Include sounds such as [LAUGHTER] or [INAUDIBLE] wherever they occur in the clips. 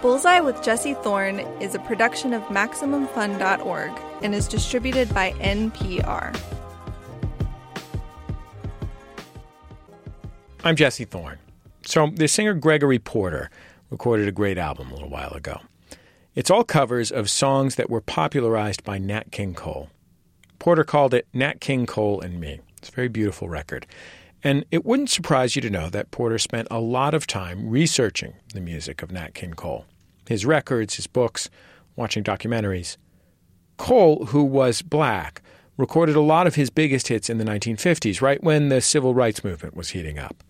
Bullseye with Jesse Thorne is a production of MaximumFun.org and is distributed by NPR. I'm Jesse Thorne. So, the singer Gregory Porter recorded a great album a little while ago. It's all covers of songs that were popularized by Nat King Cole. Porter called it Nat King Cole and Me. It's a very beautiful record. And it wouldn't surprise you to know that Porter spent a lot of time researching the music of Nat King Cole his records, his books, watching documentaries. Cole, who was black, recorded a lot of his biggest hits in the 1950s, right when the civil rights movement was heating up.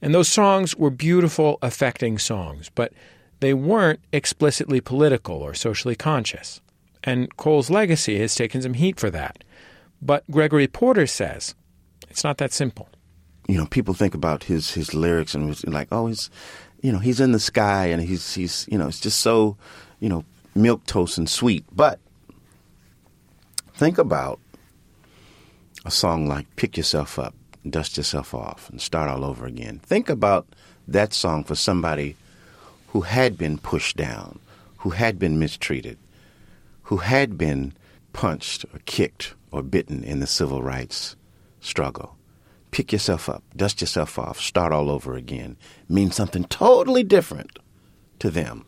And those songs were beautiful, affecting songs, but they weren't explicitly political or socially conscious. And Cole's legacy has taken some heat for that. But Gregory Porter says it's not that simple you know, people think about his his lyrics and was like, oh, he's, you know, he's in the sky and he's he's you know, it's just so, you know, milk toast and sweet. But think about a song like "Pick Yourself Up, Dust Yourself Off, and Start All Over Again." Think about that song for somebody who had been pushed down, who had been mistreated, who had been punched or kicked or bitten in the civil rights struggle pick yourself up, dust yourself off, start all over again means something totally different to them.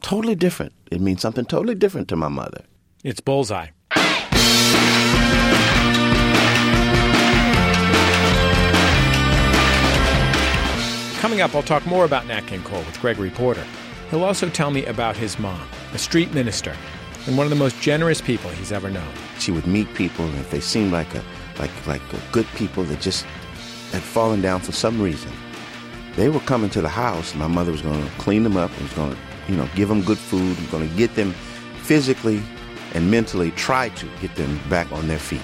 Totally different. It means something totally different to my mother. It's bullseye. Coming up, I'll talk more about Nat King Cole with Gregory Porter. He'll also tell me about his mom, a street minister, and one of the most generous people he's ever known. She would meet people, and if they seemed like a like like good people that just had fallen down for some reason. They were coming to the house. My mother was going to clean them up and was going to, you know, give them good food. and going to get them physically and mentally try to get them back on their feet.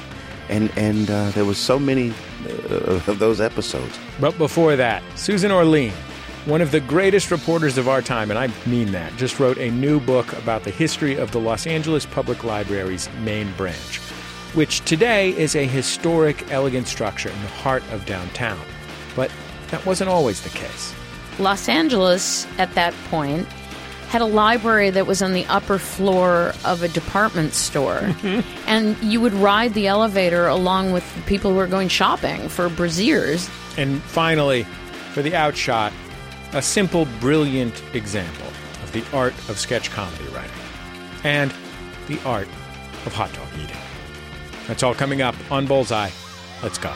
And and uh, there was so many uh, of those episodes. But before that, Susan Orlean, one of the greatest reporters of our time, and I mean that, just wrote a new book about the history of the Los Angeles Public Library's main branch which today is a historic, elegant structure in the heart of downtown. But that wasn't always the case. Los Angeles, at that point, had a library that was on the upper floor of a department store. Mm-hmm. [LAUGHS] And you would ride the elevator along with the people who were going shopping for brassieres. And finally, for the outshot, a simple, brilliant example of the art of sketch comedy writing and the art of hot dog eating. That's all coming up on Bullseye. Let's go.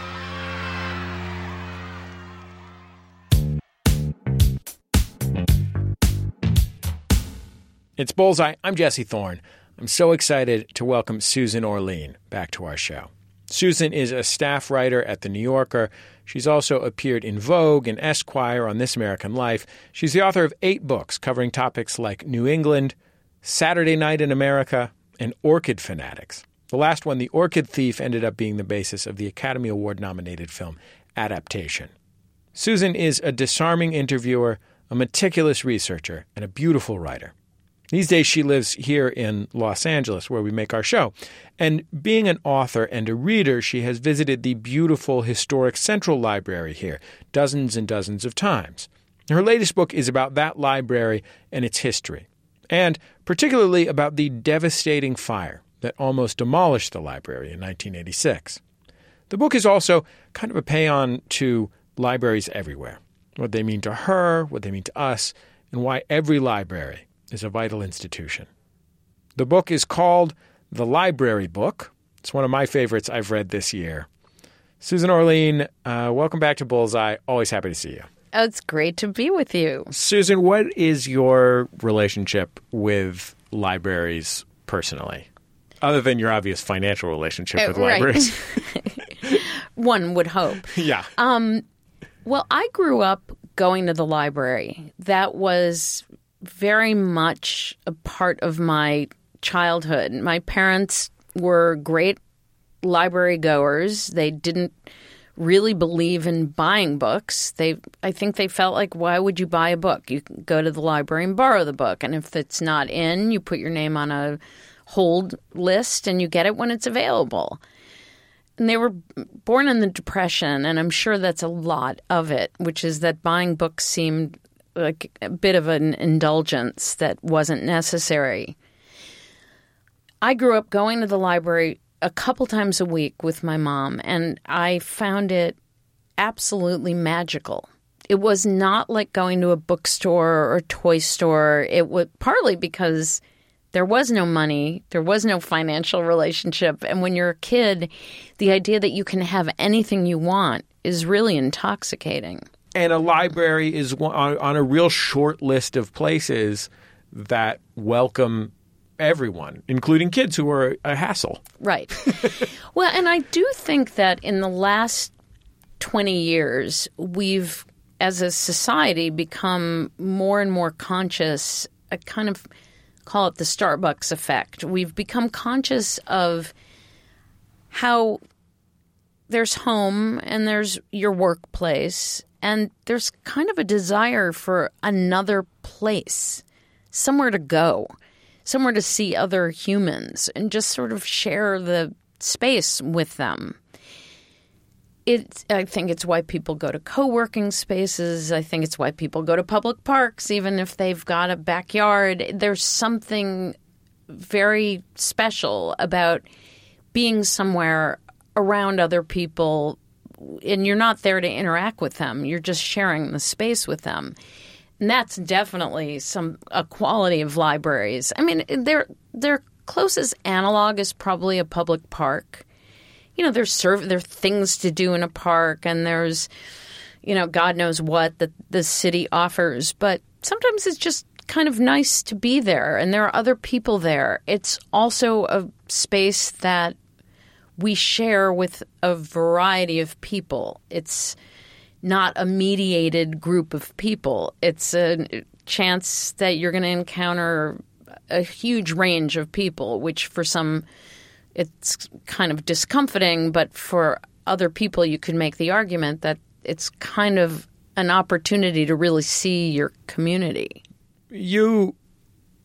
It's Bullseye. I'm Jesse Thorne. I'm so excited to welcome Susan Orlean back to our show. Susan is a staff writer at The New Yorker. She's also appeared in Vogue and Esquire on This American Life. She's the author of eight books covering topics like New England, Saturday Night in America, and Orchid Fanatics. The last one, The Orchid Thief, ended up being the basis of the Academy Award nominated film Adaptation. Susan is a disarming interviewer, a meticulous researcher, and a beautiful writer. These days, she lives here in Los Angeles, where we make our show. And being an author and a reader, she has visited the beautiful historic Central Library here dozens and dozens of times. Her latest book is about that library and its history, and particularly about the devastating fire that almost demolished the library in 1986. The book is also kind of a paean to libraries everywhere, what they mean to her, what they mean to us, and why every library is a vital institution. The book is called The Library Book. It's one of my favorites I've read this year. Susan Orlean, uh, welcome back to Bullseye. Always happy to see you. Oh, it's great to be with you. Susan, what is your relationship with libraries personally? Other than your obvious financial relationship with uh, right. libraries. [LAUGHS] [LAUGHS] One would hope. Yeah. Um, well, I grew up going to the library. That was very much a part of my childhood. My parents were great library goers. They didn't really believe in buying books. They I think they felt like why would you buy a book? You can go to the library and borrow the book and if it's not in, you put your name on a hold list and you get it when it's available. And they were born in the Depression, and I'm sure that's a lot of it, which is that buying books seemed like a bit of an indulgence that wasn't necessary. I grew up going to the library a couple times a week with my mom, and I found it absolutely magical. It was not like going to a bookstore or toy store. It was partly because there was no money, there was no financial relationship. And when you're a kid, the idea that you can have anything you want is really intoxicating. And a library is on, on a real short list of places that welcome everyone, including kids who are a hassle. Right. [LAUGHS] well, and I do think that in the last 20 years, we've, as a society, become more and more conscious. a kind of call it the Starbucks effect. We've become conscious of how there's home and there's your workplace, and there's kind of a desire for another place, somewhere to go somewhere to see other humans and just sort of share the space with them. It, I think it's why people go to co working spaces. I think it's why people go to public parks, even if they've got a backyard. There's something very special about being somewhere around other people, and you're not there to interact with them, you're just sharing the space with them. And that's definitely some a quality of libraries. I mean, their their closest analog is probably a public park. You know, there's serve there things to do in a park, and there's, you know, God knows what that the city offers. But sometimes it's just kind of nice to be there, and there are other people there. It's also a space that we share with a variety of people. It's not a mediated group of people. It's a chance that you're going to encounter a huge range of people, which for some it's kind of discomforting, but for other people, you could make the argument that it's kind of an opportunity to really see your community. You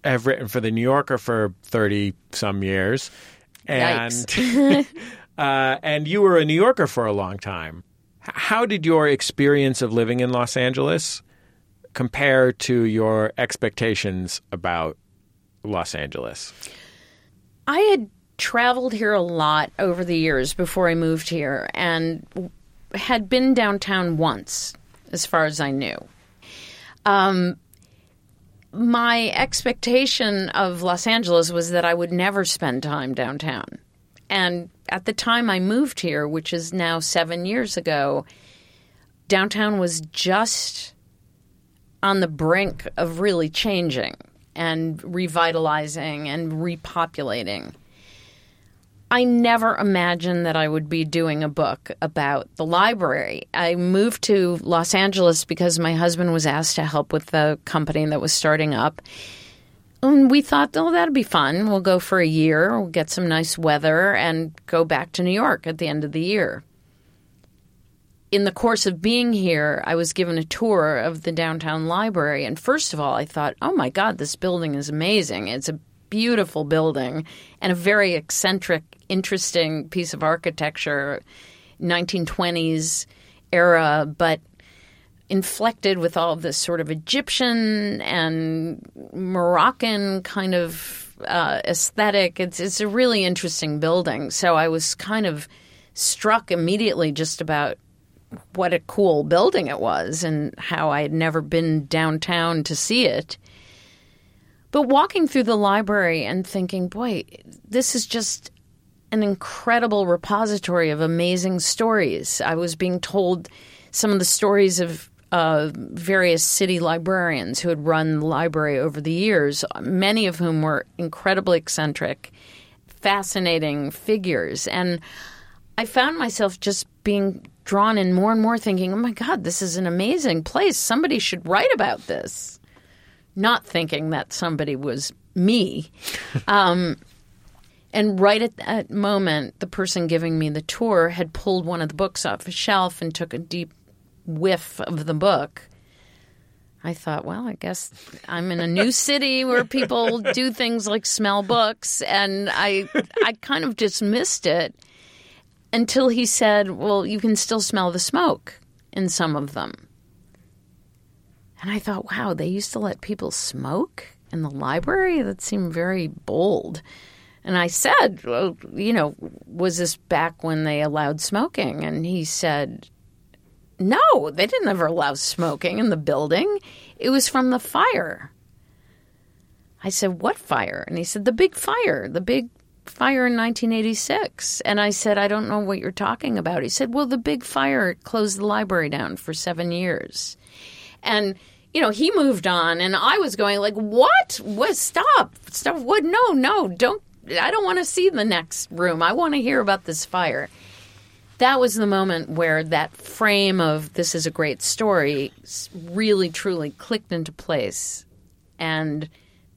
have written for the New Yorker for thirty some years, and [LAUGHS] uh, and you were a New Yorker for a long time. How did your experience of living in Los Angeles compare to your expectations about Los Angeles? I had traveled here a lot over the years before I moved here and had been downtown once, as far as I knew. Um, my expectation of Los Angeles was that I would never spend time downtown. And at the time I moved here, which is now seven years ago, downtown was just on the brink of really changing and revitalizing and repopulating. I never imagined that I would be doing a book about the library. I moved to Los Angeles because my husband was asked to help with the company that was starting up. And we thought, oh, that'll be fun. We'll go for a year, we'll get some nice weather, and go back to New York at the end of the year. In the course of being here, I was given a tour of the downtown library. And first of all, I thought, oh my God, this building is amazing. It's a beautiful building and a very eccentric, interesting piece of architecture, 1920s era, but inflected with all of this sort of Egyptian and Moroccan kind of uh, aesthetic. It's it's a really interesting building. So I was kind of struck immediately just about what a cool building it was and how I had never been downtown to see it. But walking through the library and thinking, boy, this is just an incredible repository of amazing stories. I was being told some of the stories of uh, various city librarians who had run the library over the years, many of whom were incredibly eccentric, fascinating figures. And I found myself just being drawn in more and more thinking, oh my God, this is an amazing place. Somebody should write about this. Not thinking that somebody was me. um, and right at that moment, the person giving me the tour had pulled one of the books off a shelf and took a deep whiff of the book, I thought, well, I guess I'm in a new [LAUGHS] city where people do things like smell books, and I I kind of dismissed it until he said, "Well, you can still smell the smoke in some of them." And I thought, wow, they used to let people smoke in the library? That seemed very bold. And I said, well, you know, was this back when they allowed smoking? And he said, no, they didn't ever allow smoking in the building. It was from the fire. I said, What fire? And he said, The big fire, the big fire in 1986. And I said, I don't know what you're talking about. He said, Well, the big fire closed the library down for seven years. And you know, he moved on, and I was going like, "What? What? Stop! Stop! What? No, no! Don't! I don't want to see the next room. I want to hear about this fire." That was the moment where that frame of this is a great story really, truly clicked into place, and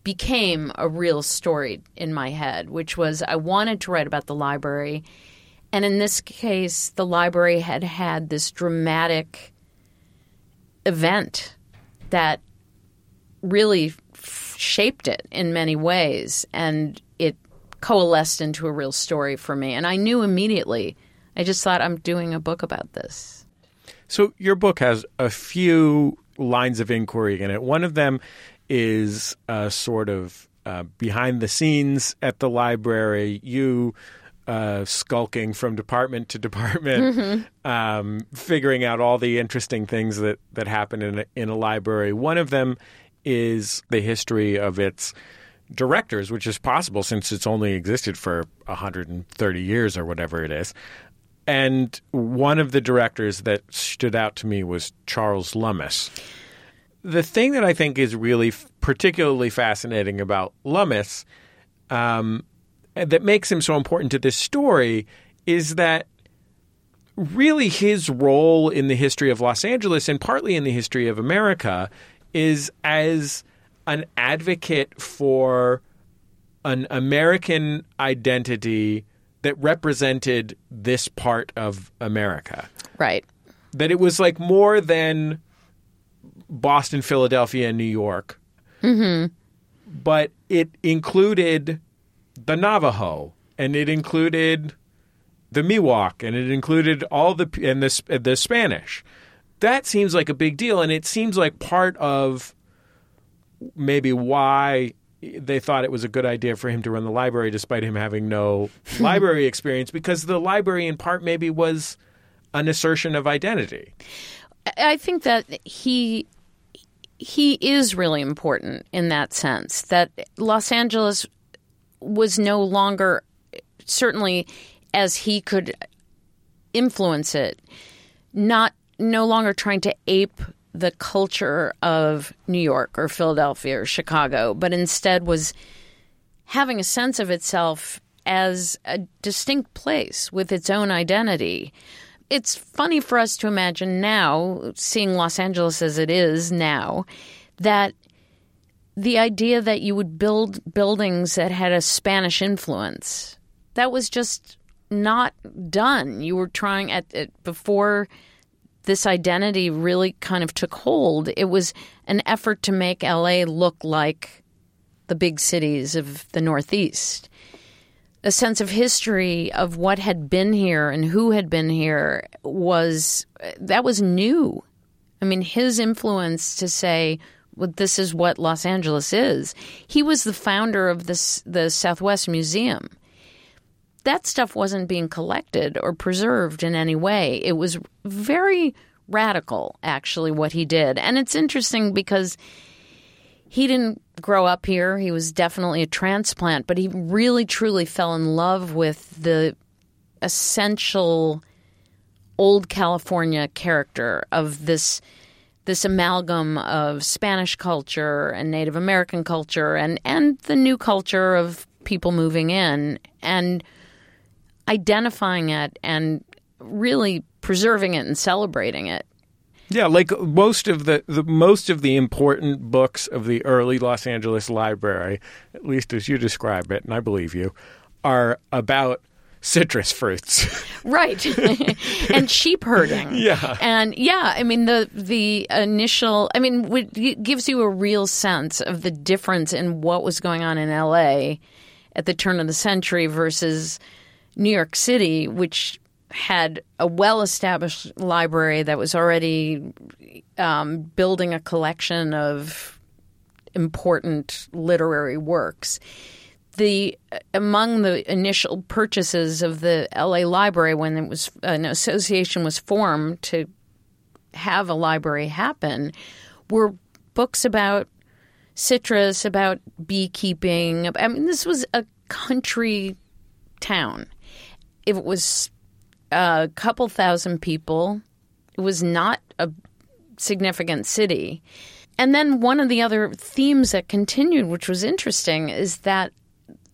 became a real story in my head, which was I wanted to write about the library. And in this case, the library had had this dramatic event that really shaped it in many ways. And it coalesced into a real story for me. And I knew immediately, I just thought, I'm doing a book about this. So your book has a few lines of inquiry in it. One of them is a sort of uh, behind the scenes at the library. You uh, skulking from department to department, mm-hmm. um, figuring out all the interesting things that that happen in a, in a library. One of them is the history of its directors, which is possible since it's only existed for 130 years or whatever it is. And one of the directors that stood out to me was Charles Lummis the thing that I think is really f- particularly fascinating about Lummis, um, that makes him so important to this story, is that really his role in the history of Los Angeles and partly in the history of America is as an advocate for an American identity that represented this part of America. Right. That it was like more than Boston, Philadelphia, and New York. Mm-hmm. But it included the Navajo, and it included the Miwok, and it included all the and the the Spanish. That seems like a big deal, and it seems like part of maybe why they thought it was a good idea for him to run the library despite him having no [LAUGHS] library experience because the library in part maybe was an assertion of identity. I think that he he is really important in that sense that Los Angeles was no longer certainly as he could influence it not no longer trying to ape the culture of New York or Philadelphia or Chicago but instead was having a sense of itself as a distinct place with its own identity. It's funny for us to imagine now, seeing Los Angeles as it is now, that the idea that you would build buildings that had a Spanish influence, that was just not done. You were trying at, at before this identity really kind of took hold. It was an effort to make LA look like the big cities of the Northeast a sense of history of what had been here and who had been here was that was new. I mean, his influence to say, this is what Los Angeles is. He was the founder of this, the Southwest Museum. That stuff wasn't being collected or preserved in any way. It was very radical, actually, what he did. And it's interesting because he didn't grow up here. He was definitely a transplant, but he really truly fell in love with the essential old California character of this this amalgam of Spanish culture and Native American culture and and the new culture of people moving in and identifying it and really preserving it and celebrating it. Yeah, like most of the, the most of the important books of the early Los Angeles library, at least as you describe it, and I believe you, are about citrus fruits. right. [LAUGHS] and sheep herding. Yeah. And yeah, I mean the the initial I mean it gives you a real sense of the difference in what was going on in LA at the turn of the century versus New York City, which had a well established library that was already um, building a collection of important literary works. The among the initial purchases of the LA Library when it was an association was formed to have a library happen were books about citrus, about beekeeping. I mean, this was a country town. It was a couple thousand people. It was not a significant city. And then one of the other themes that continued, which was interesting, is that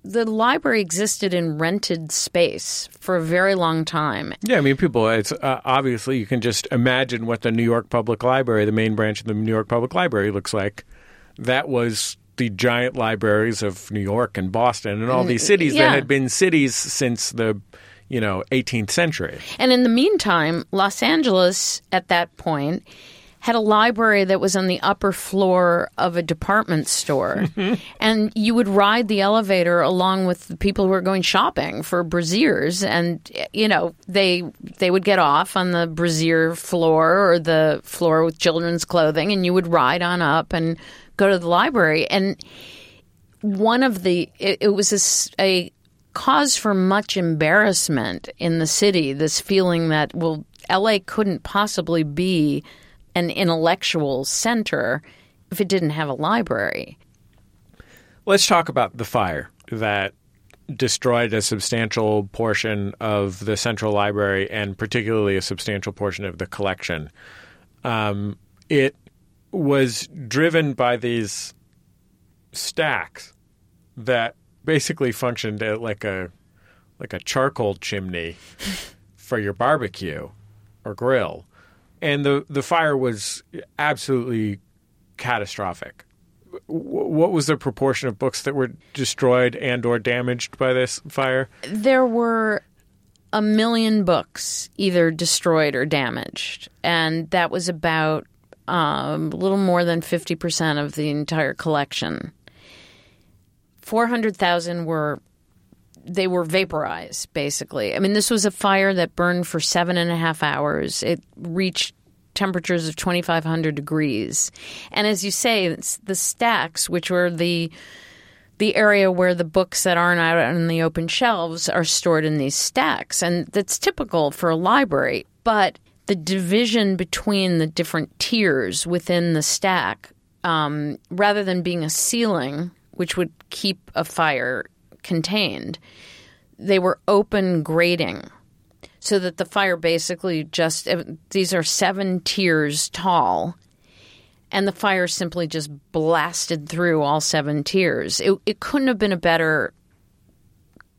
the library existed in rented space for a very long time. Yeah, I mean, people, it's uh, obviously you can just imagine what the New York Public Library, the main branch of the New York Public Library, looks like. That was the giant libraries of New York and Boston and all these cities yeah. that had been cities since the you know 18th century. And in the meantime, Los Angeles at that point had a library that was on the upper floor of a department store. [LAUGHS] and you would ride the elevator along with the people who were going shopping for braziers and you know, they they would get off on the brazier floor or the floor with children's clothing and you would ride on up and go to the library and one of the it, it was a cause for much embarrassment in the city this feeling that well LA couldn't possibly be an intellectual center if it didn't have a library Let's talk about the fire that destroyed a substantial portion of the Central Library and particularly a substantial portion of the collection. Um, it was driven by these stacks that basically functioned like a like a charcoal chimney [LAUGHS] for your barbecue or grill, and the the fire was absolutely catastrophic. What was the proportion of books that were destroyed and or damaged by this fire? there were a million books either destroyed or damaged, and that was about um, a little more than 50% of the entire collection. 400,000 were they were vaporized basically. I mean, this was a fire that burned for seven and a half hours. It reached temperatures of 2,500 degrees. And as you say, the stacks, which were the the area where the books that aren't out on the open shelves are stored in these stacks. And that's typical for a library. But the division between the different tiers within the stack, um, rather than being a ceiling, which would keep a fire contained, they were open grating so that the fire basically just eh, these are seven tiers tall and the fire simply just blasted through all seven tiers. It, it couldn't have been a better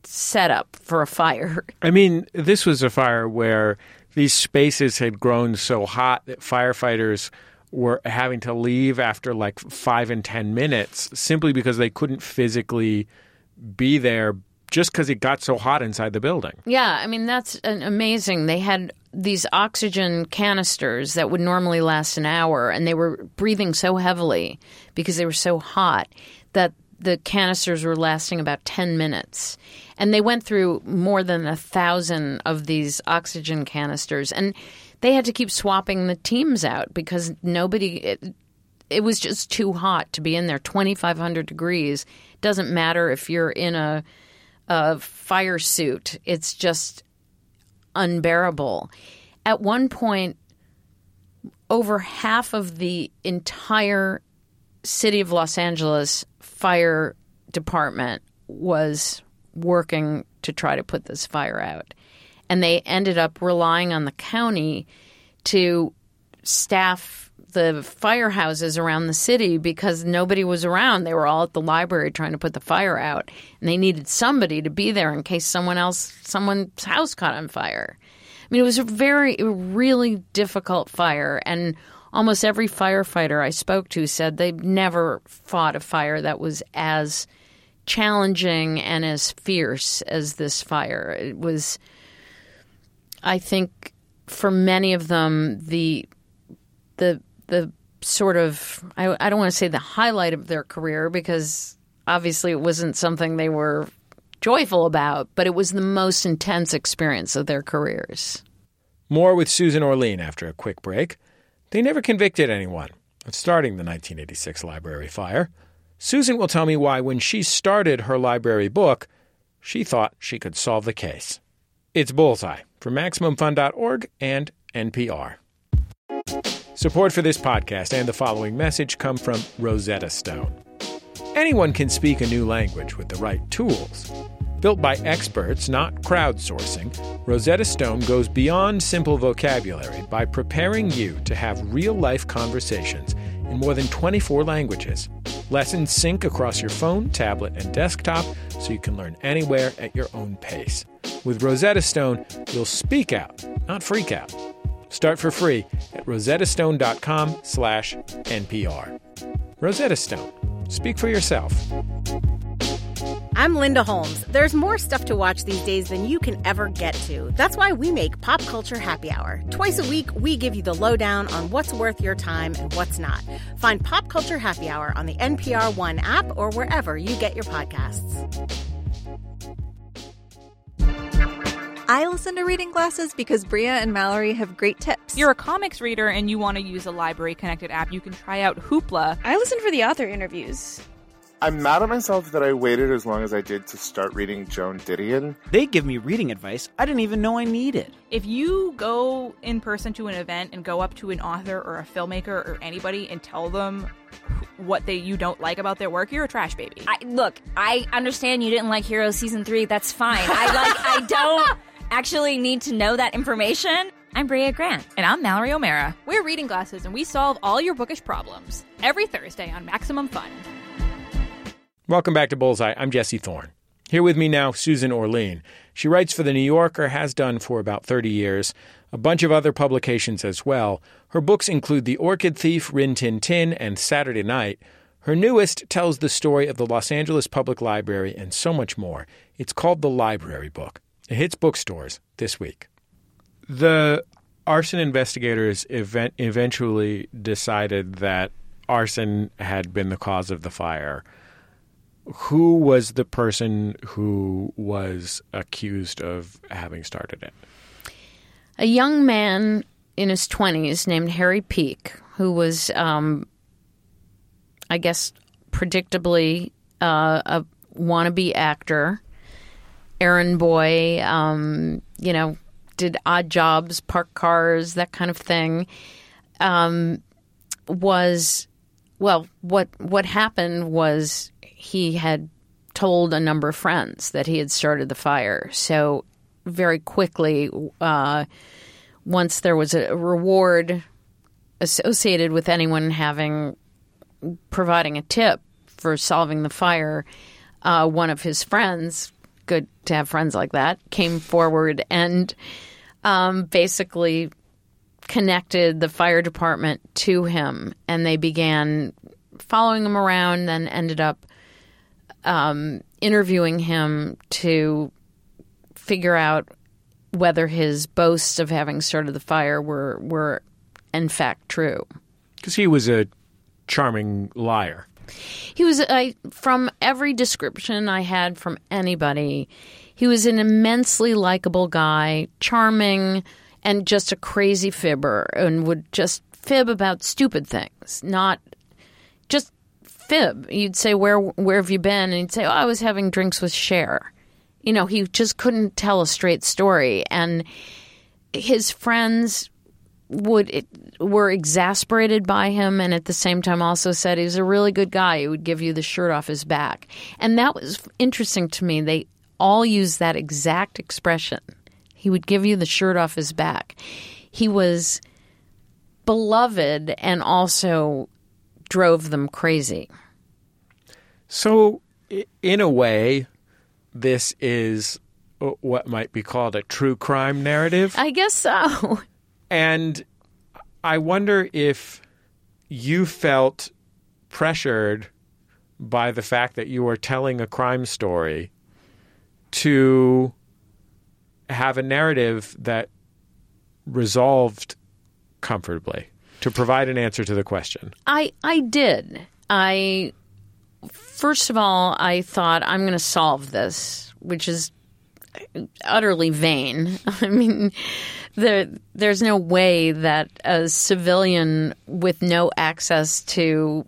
setup for a fire. [LAUGHS] I mean, this was a fire where these spaces had grown so hot that firefighters were having to leave after like five and 10 minutes simply because they couldn't physically be there just because it got so hot inside the building. yeah i mean that's amazing. They had these oxygen canisters that would normally last an hour and they were breathing so heavily because they were so hot that the canisters were lasting about 10 minutes. And they went through more than a thousand of these oxygen canisters and they had to keep swapping the teams out because nobody it, it was just too hot to be in there. 2500 degrees doesn't matter if you're in a a fire suit it's just unbearable at one point over half of the entire city of Los Angeles fire department was working to try to put this fire out. And they ended up relying on the county to staff the firehouses around the city because nobody was around. They were all at the library trying to put the fire out. And they needed somebody to be there in case someone else someone's house caught on fire. I mean, it was a very, really difficult fire, and almost every firefighter I spoke to said they've never fought a fire that was as challenging and as fierce as this fire. It was, I think, for many of them, the the the sort of I, I don't want to say the highlight of their career because obviously it wasn't something they were joyful about, but it was the most intense experience of their careers. More with Susan Orlean after a quick break. They never convicted anyone of starting the 1986 library fire. Susan will tell me why, when she started her library book, she thought she could solve the case. It's Bullseye from MaximumFun.org and NPR. Support for this podcast and the following message come from Rosetta Stone. Anyone can speak a new language with the right tools. Built by experts, not crowdsourcing, Rosetta Stone goes beyond simple vocabulary by preparing you to have real life conversations in more than 24 languages. Lessons sync across your phone, tablet, and desktop so you can learn anywhere at your own pace. With Rosetta Stone, you'll speak out, not freak out. Start for free at rosettastone.com slash NPR. Rosetta Stone. Speak for yourself. I'm Linda Holmes. There's more stuff to watch these days than you can ever get to. That's why we make Pop Culture Happy Hour. Twice a week, we give you the lowdown on what's worth your time and what's not. Find Pop Culture Happy Hour on the NPR One app or wherever you get your podcasts. I listen to Reading Glasses because Bria and Mallory have great tips. You're a comics reader and you want to use a library connected app, you can try out Hoopla. I listen for the author interviews. I'm mad at myself that I waited as long as I did to start reading Joan Didion. They give me reading advice I didn't even know I needed. If you go in person to an event and go up to an author or a filmmaker or anybody and tell them what they you don't like about their work, you're a trash baby. I, look, I understand you didn't like Heroes season three. That's fine. I like. I don't actually need to know that information. I'm Bria Grant. And I'm Mallory O'Mara. We're Reading Glasses and we solve all your bookish problems every Thursday on Maximum Fun. Welcome back to Bullseye. I'm Jesse Thorne. Here with me now, Susan Orlean. She writes for The New Yorker, has done for about 30 years, a bunch of other publications as well. Her books include The Orchid Thief, Rin Tin Tin, and Saturday Night. Her newest tells the story of the Los Angeles Public Library and so much more. It's called The Library Book. It hits bookstores this week. The arson investigators event- eventually decided that arson had been the cause of the fire who was the person who was accused of having started it? A young man in his 20s named Harry Peak, who was, um, I guess, predictably uh, a wannabe actor, errand boy, um, you know, did odd jobs, park cars, that kind of thing, um, was, well, what, what happened was he had told a number of friends that he had started the fire. So very quickly, uh, once there was a reward associated with anyone having providing a tip for solving the fire, uh, one of his friends, good to have friends like that, came forward and um, basically connected the fire department to him, and they began following him around. Then ended up um, interviewing him to figure out whether his boasts of having started the fire were were in fact true. Because he was a charming liar. He was I from every description I had from anybody, he was an immensely likable guy, charming and just a crazy fibber and would just fib about stupid things, not just fib. You'd say, "Where where have you been?" And he'd say, "Oh, I was having drinks with Cher." You know, he just couldn't tell a straight story, and his friends would it, were exasperated by him, and at the same time also said he was a really good guy. He would give you the shirt off his back, and that was interesting to me. They all used that exact expression. He would give you the shirt off his back. He was beloved and also drove them crazy. So, in a way, this is uh, what might be called a true crime narrative. I guess so. [LAUGHS] And I wonder if you felt pressured by the fact that you were telling a crime story to have a narrative that resolved comfortably to provide an answer to the question? I I did. I first of all, I thought I'm going to solve this which is utterly vain. [LAUGHS] I mean, there, there's no way that a civilian with no access to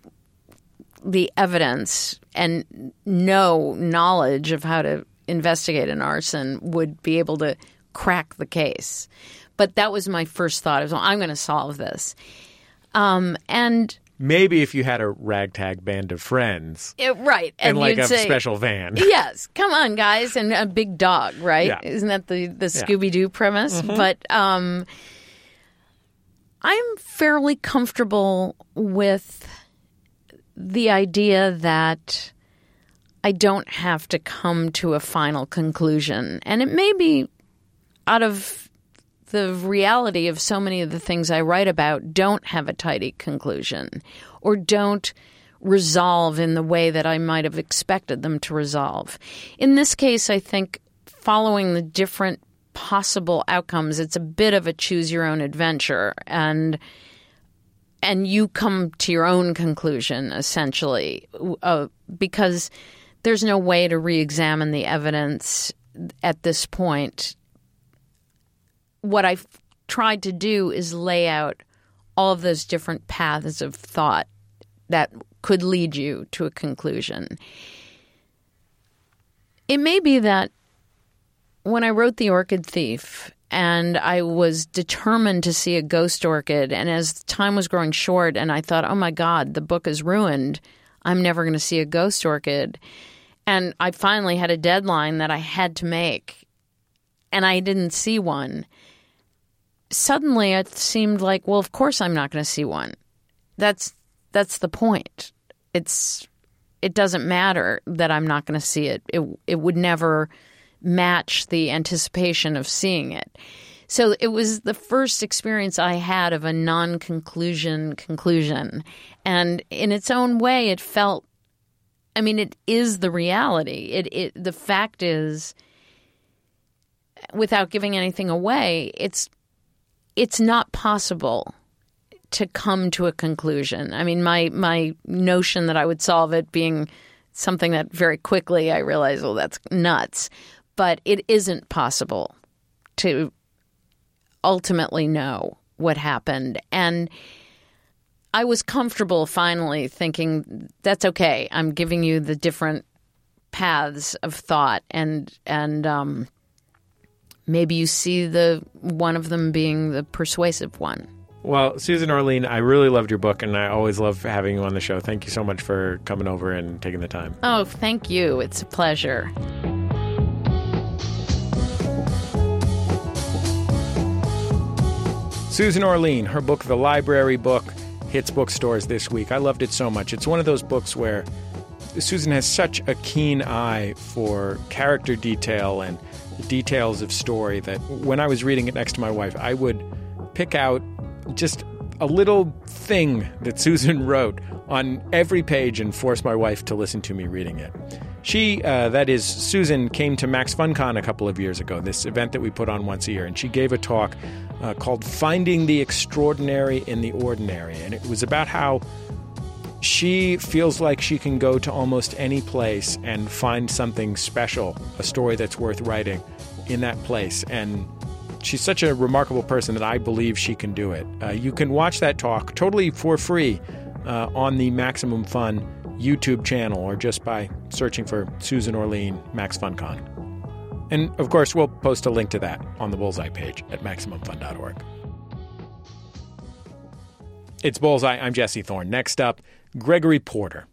the evidence and no knowledge of how to investigate an arson would be able to crack the case. But that was my first thought. Was, well, I'm going to solve this. Um, and maybe if you had a ragtag band of friends, it, right, and, and like a say, special van. [LAUGHS] yes, come on, guys, and a big dog, right? Yeah. Isn't that the the. Scooby Doo premise? But um, I'm fairly comfortable with the idea that I don't have to come to a final conclusion, and it may be out of the reality of so many of the things I write about don't have a tidy conclusion or don't resolve in the way that I might have expected them to resolve. In this case, I think following the different possible outcomes, it's a bit of a choose your own adventure and and you come to your own conclusion essentially uh, because there's no way to re-examine the evidence at this point what I've tried to do is lay out all of those different paths of thought that could lead you to a conclusion. It may be that when I wrote The Orchid Thief and I was determined to see a ghost orchid, and as time was growing short, and I thought, oh my God, the book is ruined. I'm never going to see a ghost orchid. And I finally had a deadline that I had to make, and I didn't see one suddenly it seemed like, well, of course I'm not going to see one. That's that's the point. It's it doesn't matter that I'm not going to see it. It it would never match the anticipation of seeing it. So it was the first experience I had of a non-conclusion conclusion, and in its own way, it felt. I mean, it is the reality. It it the fact is, without giving anything away, it's it's not possible to come to a conclusion. I mean, my my notion that I would solve it being something that very quickly I realized, well, that's nuts. But it isn't possible to ultimately know what happened. And I was comfortable finally thinking that's okay. I'm giving you the different paths of thought and and um, maybe you see the one of them being the persuasive one. Well, Susan Orlean, I really loved your book, and I always love having you on the show. Thank you so much for coming over and taking the time. Oh, thank you. It's a pleasure. Susan Orlean, her book, The Library Book, hits bookstores this week. I loved it so much. It's one of those books where Susan has such a keen eye for character detail and details of story that when I was reading it next to my wife, I would pick out just a little thing that [LAUGHS] Susan wrote on every page and force my wife to listen to me reading it. She, uh, that is, Susan, came to Max FunCon a couple of years ago, this event that we put on once a year, and she gave a talk uh, called Finding the Extraordinary in the Ordinary. And it was about how she feels like she can go to almost any place and find something special, a story that's worth writing in that place. And she's such a remarkable person that I believe she can do it. Uh, you can watch that talk totally for free uh, on the Maximum Fun YouTube channel or just by searching for Susan Orlean Max FunCon. And of course, we'll post a link to that on the Bullseye page at MaximumFun.org. It's Bullseye. I'm Jesse Thorne. Next up, Gregory Porter.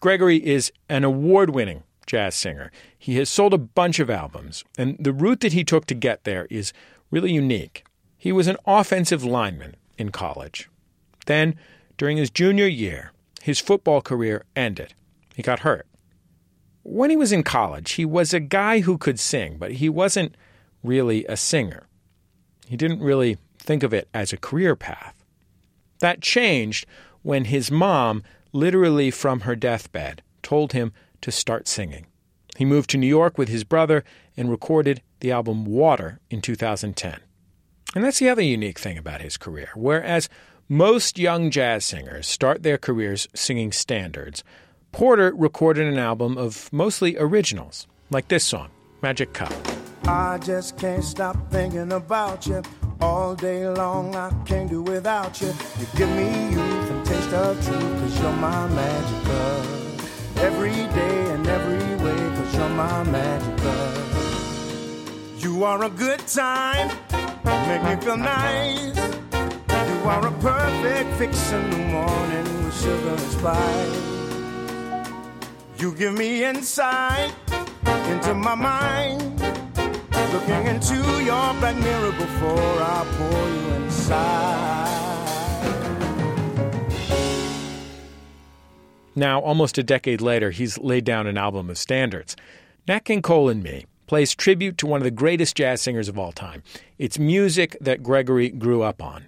Gregory is an award winning jazz singer. He has sold a bunch of albums, and the route that he took to get there is really unique. He was an offensive lineman in college. Then, during his junior year, his football career ended. He got hurt. When he was in college, he was a guy who could sing, but he wasn't really a singer. He didn't really think of it as a career path. That changed when his mom, literally from her deathbed, told him to start singing. He moved to New York with his brother and recorded the album Water in 2010. And that's the other unique thing about his career. Whereas most young jazz singers start their careers singing standards, Porter recorded an album of mostly originals. like this song, Magic Cup. I just can't stop thinking about you. All day long, I can't do without you. You give me taste of truth, cause you're my magic. Every day and every way, cause you're my magic. You are a good time, make me feel nice. You are a perfect fix in the morning with sugar and spice. You give me insight into my mind. Looking into your black mirror before I pour you inside. Now, almost a decade later, he's laid down an album of standards. Nat King Cole and Me plays tribute to one of the greatest jazz singers of all time. It's music that Gregory grew up on.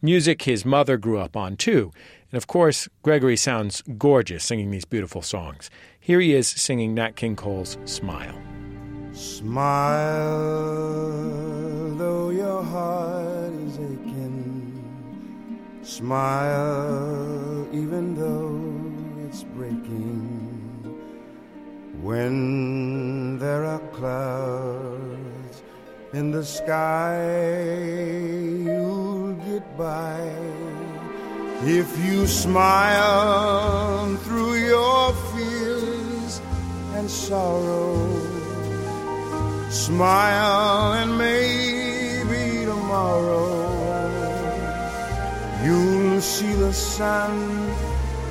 Music his mother grew up on, too. And of course, Gregory sounds gorgeous singing these beautiful songs. Here he is singing Nat King Cole's Smile. Smile, though your heart is aching. Smile, even though When there are clouds in the sky, you'll get by. If you smile through your fears and sorrow. Smile and maybe tomorrow you'll see the sun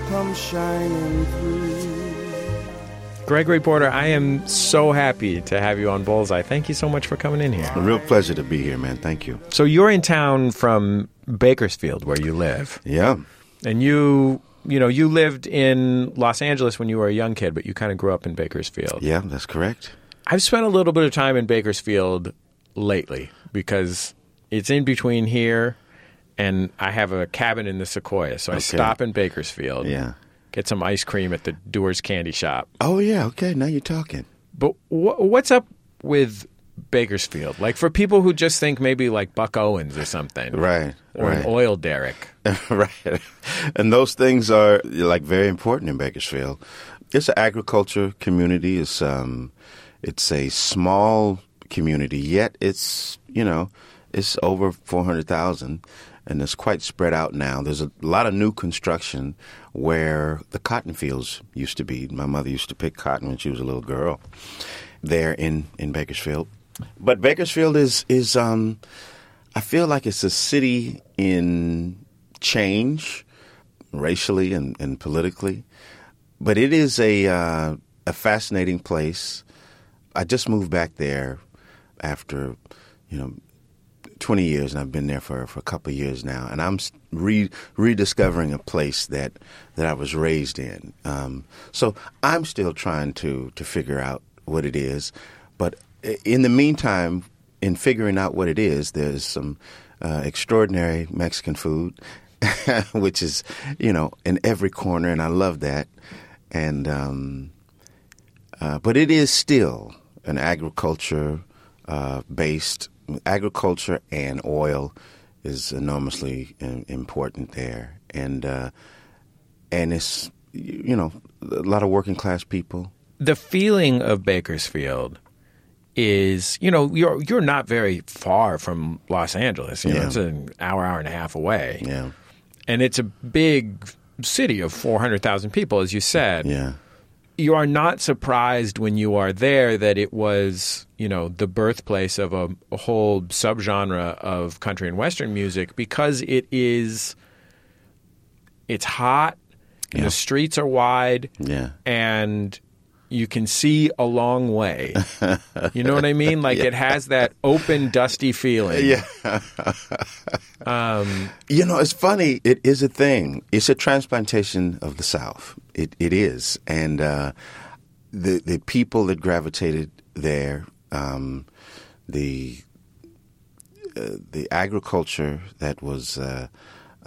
come shining through. Gregory Porter, I am so happy to have you on Bullseye. Thank you so much for coming in here. A real pleasure to be here, man. Thank you. So you're in town from Bakersfield, where you live. Yeah. And you, you know, you lived in Los Angeles when you were a young kid, but you kind of grew up in Bakersfield. Yeah, that's correct. I've spent a little bit of time in Bakersfield lately because it's in between here and I have a cabin in the Sequoia. So I Okay. stop in Bakersfield. Yeah. Get some ice cream at the Dewar's Candy Shop. Oh, yeah. Okay. Now you're talking. But wh- what's up with Bakersfield? Like for people who just think maybe like Buck Owens or something. Right. Or right. an oil derrick. [LAUGHS] right. And those things are like very important in Bakersfield. It's an agriculture community. It's um, it's a small community, yet it's you know, it's over four hundred thousand, and it's quite spread out now. There's a lot of new construction where the cotton fields used to be. My mother used to pick cotton when she was a little girl, there in in Bakersfield. But Bakersfield is is um, I feel like it's a city in change, racially and, and politically. But it is a uh, a fascinating place. I just moved back there after, you know, 20 years, and I've been there for, for a couple of years now. And I'm re- rediscovering a place that, that I was raised in. Um, so I'm still trying to, to figure out what it is. But in the meantime, in figuring out what it is, there's some uh, extraordinary Mexican food, [LAUGHS] which is, you know, in every corner, and I love that. And, um, uh, but it is still an agriculture uh, based agriculture and oil is enormously important there, and uh, and it's you know a lot of working class people. the feeling of Bakersfield is, you know, you're you're not very far from Los Angeles. You know, Yeah. it's an hour, hour and a half away. Yeah, And it's a big city of 400,000 people, as you said. yeah, You are not surprised when you are there that it was, you know, the birthplace of a, a whole subgenre of country and western music because it is, it's hot and Yeah. the streets are wide yeah. and you can see a long way. [LAUGHS] You know what I mean? Like it has that open, dusty feeling. Yeah. [LAUGHS] Um, You know, it's funny. It is a thing. It's a transplantation of the South. It it is, and uh, the the people that gravitated there, um, the uh, the agriculture that was uh,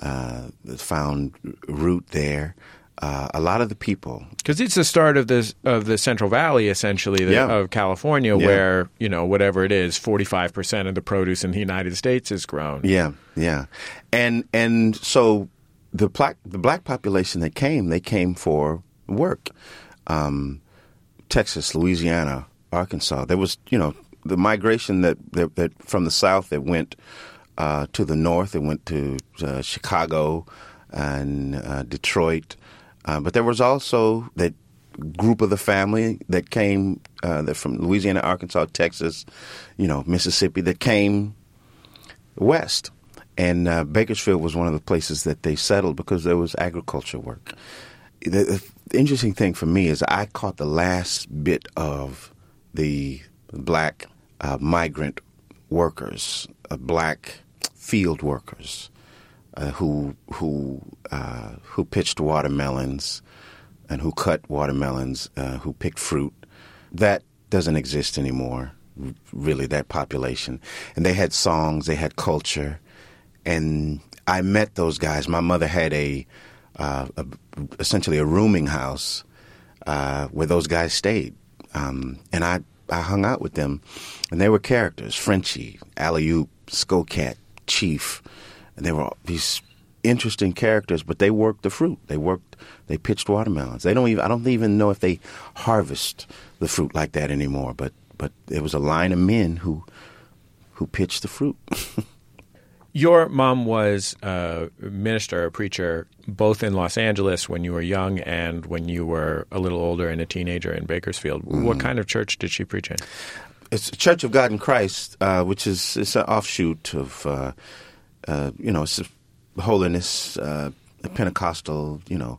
uh, found root there. Uh, a lot of the people, because it's the start of the of the Central Valley, essentially, the, Yeah. of California, Yeah. where you know whatever it is, forty five percent of the produce in the United States is grown. Yeah, yeah, and and so the black the black population that came, they came for work. Um, Texas, Louisiana, Arkansas. There was, you know, the migration that that, that from the south that went uh, to the north. It went to uh, Chicago and uh, Detroit, uh, but there was also that group of the family that came uh, that from Louisiana, Arkansas, Texas, you know, Mississippi that came west. And uh, Bakersfield was one of the places that they settled because there was agriculture work. The, the interesting thing for me is I caught the last bit of the black uh, migrant workers, uh, black field workers uh, who who uh, who pitched watermelons and who cut watermelons, uh, who picked fruit. That doesn't exist anymore. Really, that population, and they had songs, they had culture, and I met those guys. My mother had a, uh, a essentially a rooming house uh, where those guys stayed, um, and I I hung out with them, and they were characters: Frenchie, Alley Oop, Skullcat, Chief, and they were these interesting characters. But they worked the fruit. They worked. They pitched watermelons. They don't even. I don't even know if they harvest the fruit like that anymore. But but there was a line of men who who pitched the fruit. [LAUGHS] Your mom was a minister, a preacher, both in Los Angeles when you were young and when you were a little older and a teenager in Bakersfield. Mm. What kind of church did she preach in? It's Church of God in Christ, uh, which is it's an offshoot of, uh, uh, you know, it's holiness, uh, Pentecostal. You know,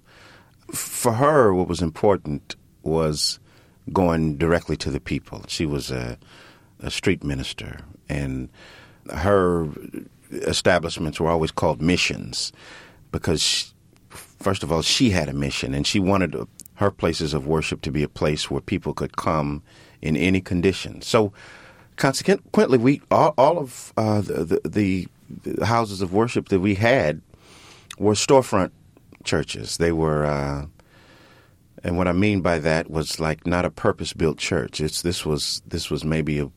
for her, what was important was going directly to the people. She was a, a street minister, and her establishments were always called missions because, she, first of all, she had a mission and she wanted her places of worship to be a place where people could come in any condition. So, consequently, we all, all of uh, the, the, the, houses of worship that we had were storefront churches. They were. Uh, and what I mean by that was like not a purpose-built church. It's this was this was maybe a,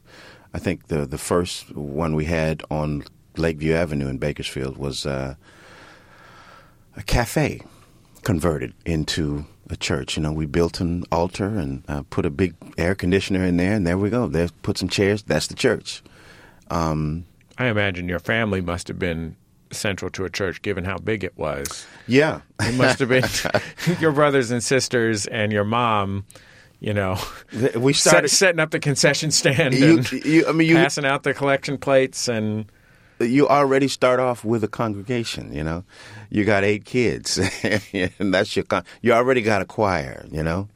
I think the the first one we had on Lakeview Avenue in Bakersfield was uh, a cafe converted into a church. You know, we built an altar and uh, put a big air conditioner in there, and there we go. There, put some chairs. That's the church. Um, I imagine your family must have been central to a church, given how big it was. Yeah, it must have been [LAUGHS] [LAUGHS] your brothers and sisters and your mom. You know, we started set, setting up the concession stand you, you, I mean, you, passing out the collection plates and you already start off with a congregation. You know, you got eight kids, [LAUGHS] and that's your con- you already got a choir. You know,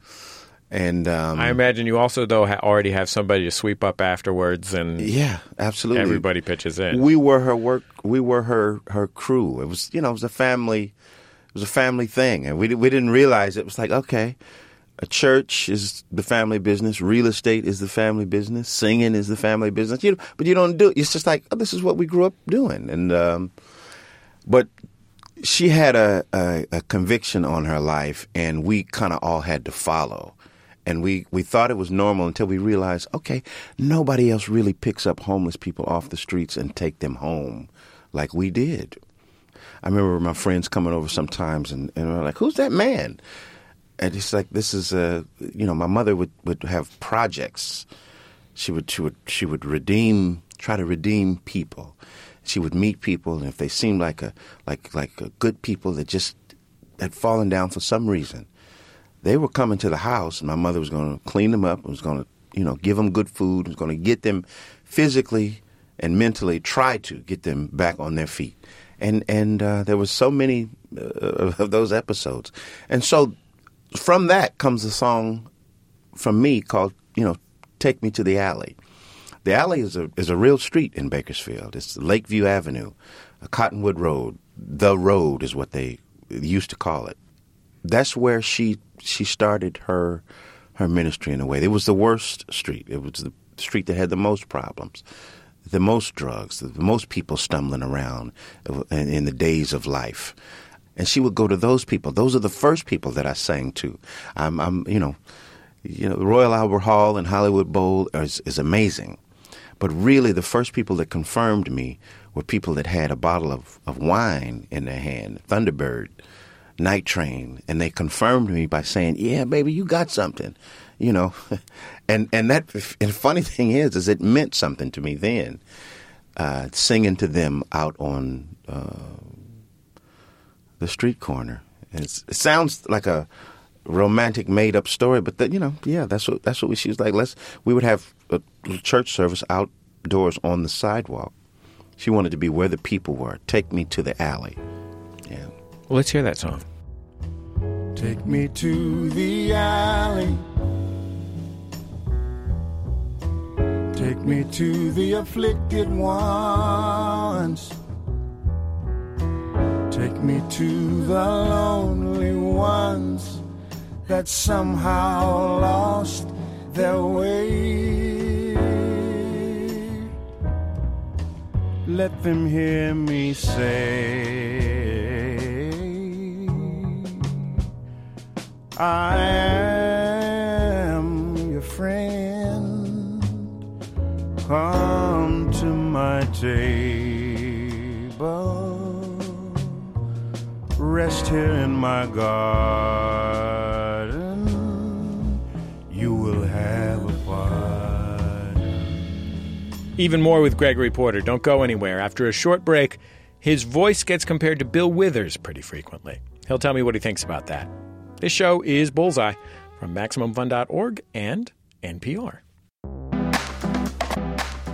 and um, I imagine you also though ha- already have somebody to sweep up afterwards, and yeah, absolutely, everybody pitches in. We were her work. We were her her crew. It was you know it was a family. It was a family thing, and we we didn't realize it was like okay a church is the family business. Real estate is the family business. Singing is the family business. You, but you don't do it. It's just like oh, this is what we grew up doing. And um, but she had a, a, a conviction on her life, and we kind of all had to follow. And we, we thought it was normal until we realized, okay, nobody else really picks up homeless people off the streets and take them home like we did. I remember my friends coming over sometimes and, and were like, who's that man? And it's like this is a you know my mother would would have projects. She would she would she would redeem try to redeem people. She would meet people and if they seemed like a like like a good people that just had fallen down for some reason they were coming to the house and my mother was going to clean them up was going to you know give them good food was going to get them physically and mentally try to get them back on their feet. And and uh, there was so many uh, of those episodes. And so from that comes a song from me called, you know, Take Me to the Alley. The alley is a is a real street in Bakersfield. It's Lakeview Avenue, Cottonwood Road. The road is what they used to call it. That's where she she started her her ministry in a way. It was the worst street. It was the street that had the most problems, the most drugs, the most people stumbling around in, in the days of life and she would go to those people. Those are the first people that I sang to. I'm, I'm you know, you know, Royal Albert Hall and Hollywood Bowl is, is amazing, but really the first people that confirmed me were people that had a bottle of, of wine in their hand, Thunderbird, Night Train, and they confirmed me by saying, "Yeah, baby, you got something," you know, [LAUGHS] and and that and funny thing is, is it meant something to me then, uh, singing to them out on uh, the street corner. It's, it sounds like a romantic, made up story, but that you know, yeah, that's what that's what we. She was like, let's. We would have a church service outdoors on the sidewalk. She wanted to be where the people were. Take me to the alley. Yeah. Well, let's hear that song. Take me to the alley. Take me to the afflicted ones. Take me to the lonely ones that somehow lost their way. Let them hear me say, I am your friend. Come to my table. Rest here in my garden. You will have a party. Even more with Gregory Porter. Don't go anywhere. After a short break, his voice gets compared to Bill Withers pretty frequently. He'll tell me what he thinks about that. This show is Bullseye from MaximumFun.org and NPR.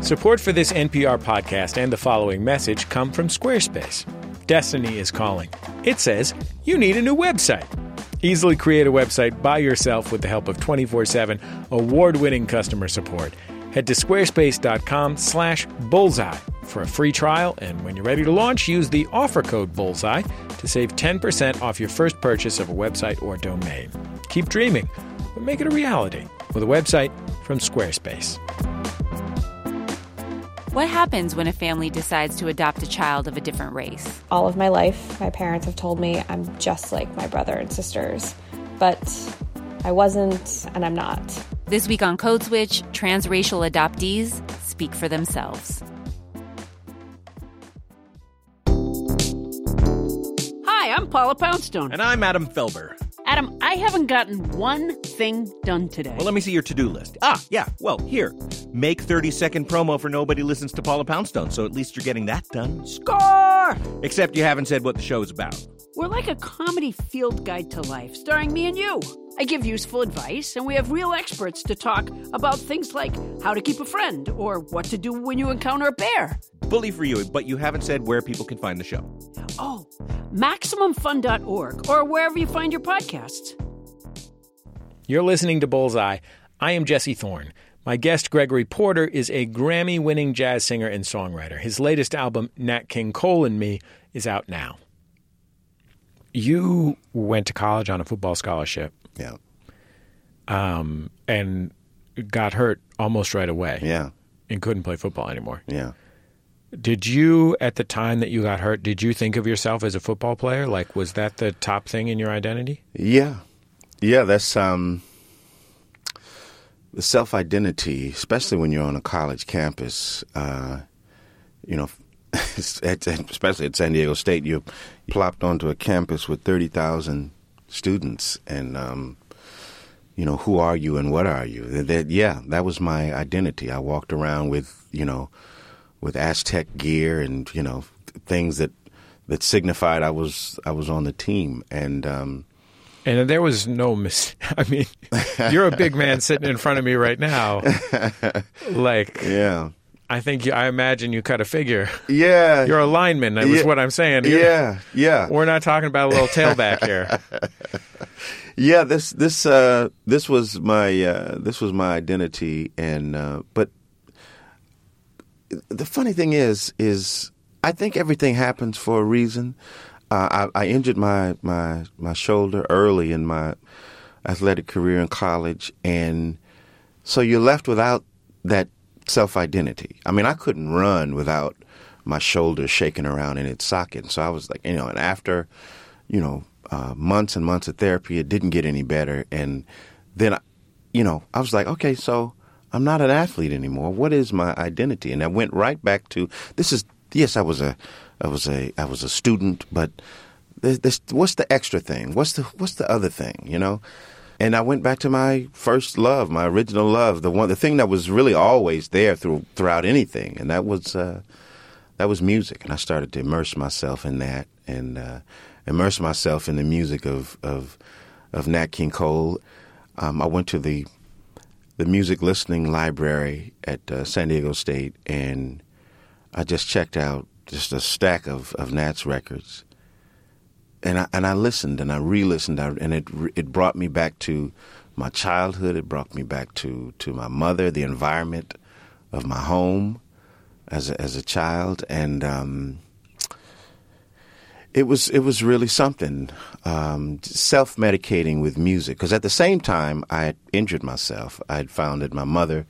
Support for this NPR podcast and the following message come from Squarespace. Destiny is calling. It says you need a new website. Easily create a website by yourself with the help of 24/7 award-winning customer support. Head to squarespace.com/bullseye for a free trial and when you're ready to launch use the offer code bullseye to save 10% off your first purchase of a website or domain. Keep dreaming, but make it a reality with a website from Squarespace. What happens when a family decides to adopt a child of a different race? All of my life, my parents have told me I'm just like my brother and sisters, but I wasn't and I'm not. This week on Code Switch, transracial adoptees speak for themselves. Hi, I'm Paula Poundstone. And I'm Adam Felber. Adam, I haven't gotten one thing done today. Well, let me see your to do list. Ah, yeah, well, here. Make 30 second promo for Nobody Listens to Paula Poundstone, so at least you're getting that done. Score! Except you haven't said what the show is about. We're like a comedy field guide to life, starring me and you. I give useful advice, and we have real experts to talk about things like how to keep a friend or what to do when you encounter a bear. Bully for you, but you haven't said where people can find the show. Oh, MaximumFun.org or wherever you find your podcasts. You're listening to Bullseye. I am Jesse Thorne. My guest, Gregory Porter, is a Grammy winning jazz singer and songwriter. His latest album, Nat King Cole and Me, is out now. You went to college on a football scholarship. Yeah. Um, and got hurt almost right away. Yeah. And couldn't play football anymore. Yeah. Did you, at the time that you got hurt, did you think of yourself as a football player? Like, was that the top thing in your identity? Yeah. Yeah, that's um the self identity, especially when you're on a college campus, uh, you know, [LAUGHS] especially at San Diego State, you're plopped onto a campus with 30,000 students. And, um, you know, who are you and what are you? That, that, yeah, that was my identity. I walked around with, you know, with Aztec gear and, you know, things that, that signified I was I was on the team. And, um, and there was no mis. [LAUGHS] I mean, you're a big man sitting in front of me right now. [LAUGHS] Like, yeah. I think you, I imagine you cut a figure. Yeah, you're a lineman. That was yeah. what I'm saying. You're, yeah, yeah. We're not talking about a little tailback here. [LAUGHS] yeah, this this uh, this was my uh, this was my identity, and uh, but the funny thing is, is I think everything happens for a reason. Uh, I, I injured my, my my shoulder early in my athletic career in college, and so you're left without that self identity. I mean, I couldn't run without my shoulder shaking around in its socket. So I was like, you know, and after, you know, uh, months and months of therapy, it didn't get any better. And then, you know, I was like, okay, so I'm not an athlete anymore. What is my identity? And I went right back to this is yes, I was a I was a I was a student, but there's, there's, what's the extra thing? What's the what's the other thing? You know. And I went back to my first love, my original love, the one, the thing that was really always there through throughout anything, and that was uh, that was music. And I started to immerse myself in that, and uh, immerse myself in the music of of, of Nat King Cole. Um, I went to the the music listening library at uh, San Diego State, and I just checked out just a stack of, of Nat's records, and I and I listened and I re-listened, and it it brought me back to my childhood. It brought me back to to my mother, the environment of my home as a, as a child, and um, it was it was really something. Um, Self medicating with music because at the same time I had injured myself. I had found that my mother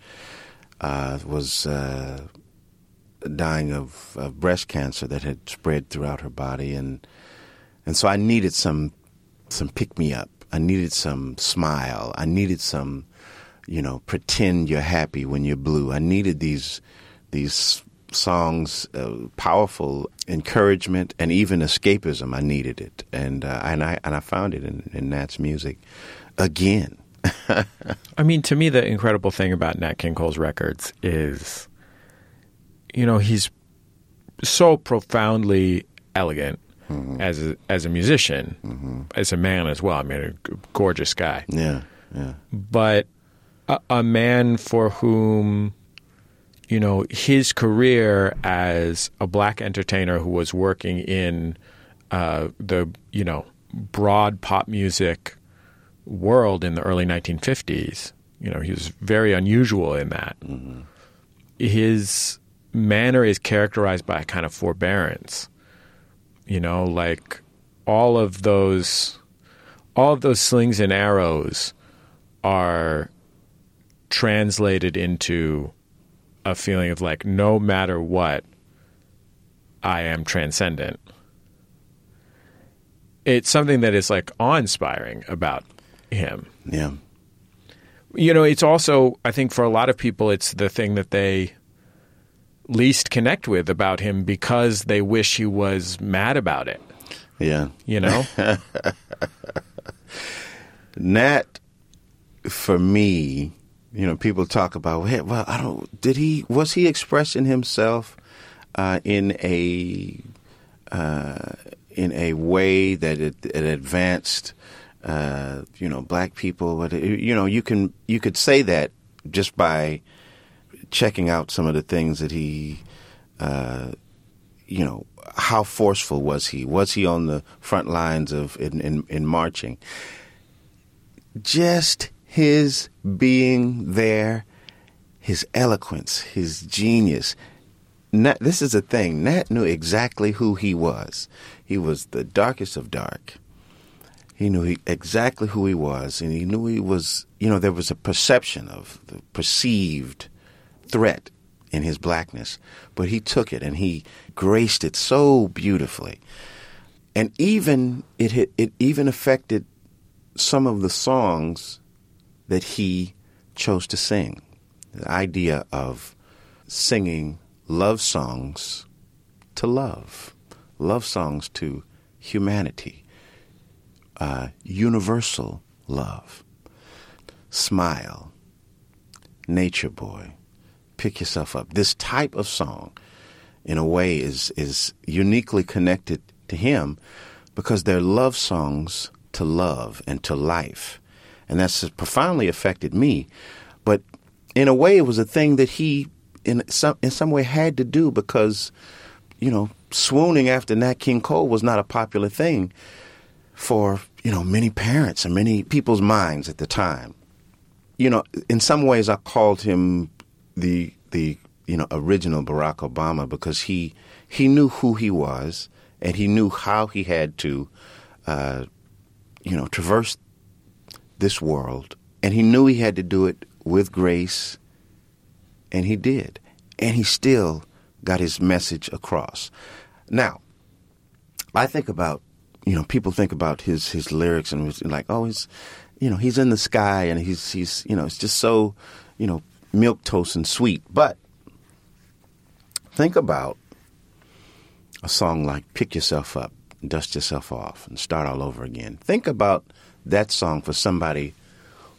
uh, was uh, dying of, of, breast cancer that had spread throughout her body, and and so I needed some some pick me up. I needed some smile. I needed some, you know, pretend you're happy when you're blue. I needed these these songs, uh, powerful encouragement and even escapism. I needed it, and uh, and I and I found it in, in Nat's music again. [LAUGHS] I mean, to me, the incredible thing about Nat King Cole's records is, you know, he's so profoundly elegant mm-hmm. as a, as a musician, mm-hmm. as a man as well. I mean, a gorgeous guy. Yeah, yeah. But a, a man for whom you know, his career as a black entertainer who was working in uh, the, you know, broad pop music world in the early 1950s, you know, he was very unusual in that. Mm-hmm. His manner is characterized by a kind of forbearance. You know, like all of those all of those slings and arrows are translated into a feeling of like no matter what, I am transcendent. It's something that is like awe inspiring about him. Yeah. You know, it's also, I think for a lot of people, it's the thing that they least connect with about him because they wish he was mad about it. Yeah. You know? [LAUGHS] Nat, for me, you know, people talk about, hey, well, I don't, did he, was he expressing himself uh, in a, uh, in a way that it, it advanced, uh, you know, black people? But, you know, you can, you could say that just by checking out some of the things that he, uh, you know, how forceful was he? Was he on the front lines of in, in, in marching? Just his being there, his eloquence, his genius. Nat, this is a thing. Nat knew exactly who he was. He was the darkest of dark. He knew he, exactly who he was, and he knew he was, you know, there was a perception of the perceived threat in his blackness, but he took it and he graced it so beautifully. And even it it even affected some of the songs that he chose to sing. The idea of singing love songs to love, love songs to humanity, uh, universal love. Smile, Nature Boy, Pick Yourself Up. This type of song, in a way, is, is uniquely connected to him because they're love songs to love and to life and that's profoundly affected me. But in a way, it was a thing that he, in some in some way, had to do because, you know, swooning after Nat King Cole was not a popular thing for you know many parents and many people's minds at the time. You know, in some ways, I called him the the you know original Barack Obama because he he knew who he was and he knew how he had to, uh, you know, traverse this world, and he knew he had to do it with grace, and he did. And he still got his message across. Now, I think about, you know, people think about his his lyrics and it's like, oh, he's, you know, he's in the sky and he's he's, you know, it's just so, you know, milk toast and sweet. But think about a song like "Pick Yourself Up." dust yourself off and start all over again. Think about that song for somebody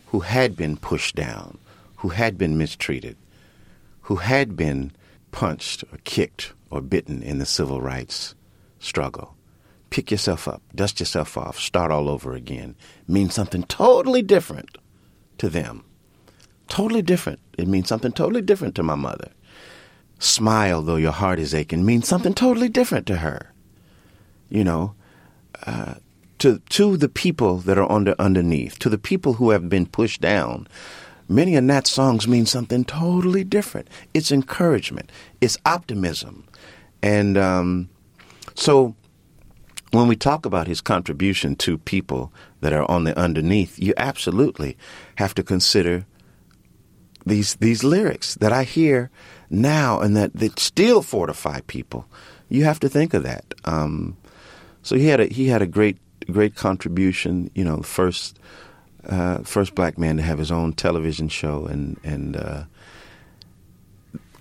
who had been pushed down, who had been mistreated, who had been punched or kicked or bitten in the civil rights struggle. Pick yourself up, dust yourself off, start all over again means something totally different to them. Totally different. It means something totally different to my mother. Smile though your heart is aching means something totally different to her. You know, uh, to to the people that are under underneath, to the people who have been pushed down, many of Nat's songs mean something totally different. It's encouragement, it's optimism, and um, so when we talk about his contribution to people that are on the underneath, you absolutely have to consider these these lyrics that I hear now and that, that still fortify people. You have to think of that. Um, so he had a he had a great great contribution. You know, first uh, first black man to have his own television show, and and uh,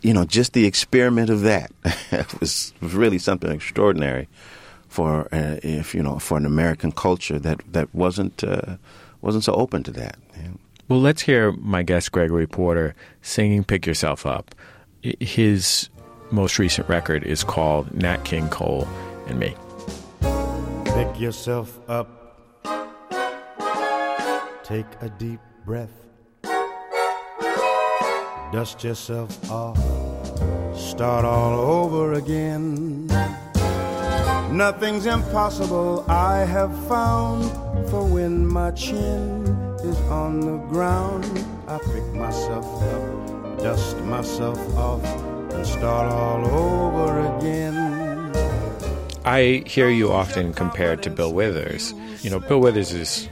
you know just the experiment of that [LAUGHS] was really something extraordinary for uh, if you know for an American culture that that wasn't uh, wasn't so open to that. Yeah. Well, let's hear my guest Gregory Porter singing "Pick Yourself Up." His most recent record is called Nat King Cole and Me. Pick yourself up. Take a deep breath. Dust yourself off. Start all over again. Nothing's impossible, I have found. For when my chin is on the ground, I pick myself up, dust myself off, and start all over again. I hear you often compared to Bill Withers. You know, Bill Withers is,